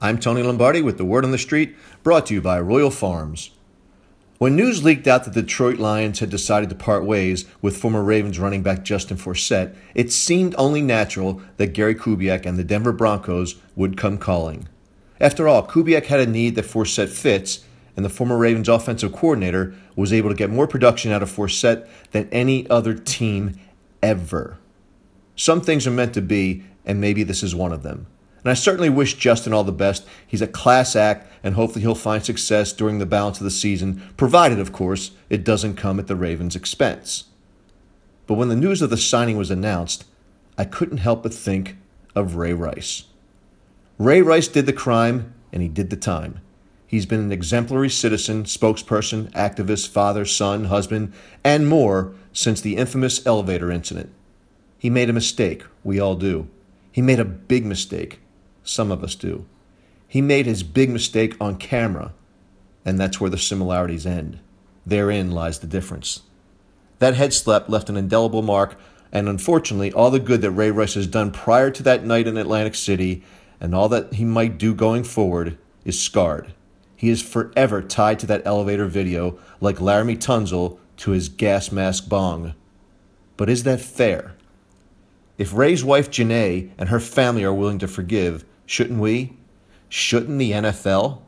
I'm Tony Lombardi with the Word on the Street, brought to you by Royal Farms. When news leaked out that the Detroit Lions had decided to part ways with former Ravens running back Justin Forsett, it seemed only natural that Gary Kubiak and the Denver Broncos would come calling. After all, Kubiak had a need that Forsett fits, and the former Ravens offensive coordinator was able to get more production out of Forsett than any other team ever. Some things are meant to be, and maybe this is one of them. And I certainly wish Justin all the best. He's a class act, and hopefully he'll find success during the balance of the season, provided, of course, it doesn't come at the Ravens' expense. But when the news of the signing was announced, I couldn't help but think of Ray Rice. Ray Rice did the crime, and he did the time. He's been an exemplary citizen, spokesperson, activist, father, son, husband, and more since the infamous elevator incident. He made a mistake. We all do. He made a big mistake some of us do. He made his big mistake on camera, and that's where the similarities end. Therein lies the difference. That head slap left an indelible mark, and unfortunately, all the good that Ray Rice has done prior to that night in Atlantic City and all that he might do going forward is scarred. He is forever tied to that elevator video like Laremy Tunsil to his gas mask bong. But is that fair? If Ray's wife Janae and her family are willing to forgive, Shouldn't we? Shouldn't the NFL?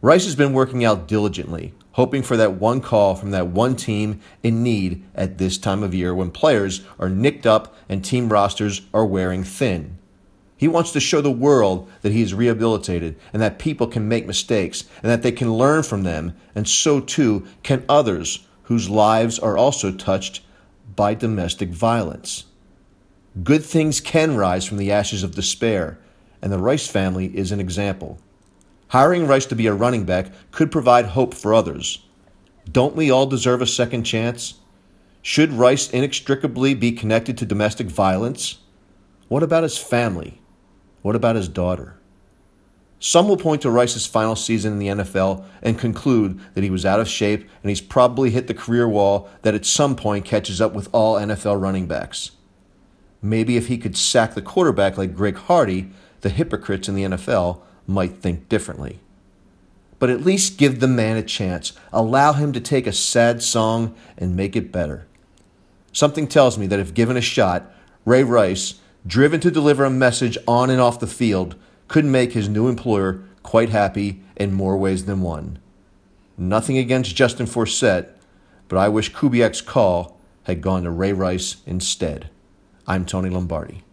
Rice has been working out diligently, hoping for that one call from that one team in need at this time of year when players are nicked up and team rosters are wearing thin. He wants to show the world that he is rehabilitated and that people can make mistakes and that they can learn from them, and so too can others whose lives are also touched by domestic violence. Good things can rise from the ashes of despair and the Rice family is an example. Hiring Rice to be a running back could provide hope for others. Don't we all deserve a second chance? Should Rice inextricably be connected to domestic violence? What about his family? What about his daughter? Some will point to Rice's final season in the NFL and conclude that he was out of shape and he's probably hit the career wall that at some point catches up with all NFL running backs. Maybe if he could sack the quarterback like Greg Hardy, the hypocrites in the NFL might think differently. But at least give the man a chance. Allow him to take a sad song and make it better. Something tells me that if given a shot, Ray Rice, driven to deliver a message on and off the field, could make his new employer quite happy in more ways than one. Nothing against Justin Forsett, but I wish Kubiak's call had gone to Ray Rice instead. I'm Tony Lombardi.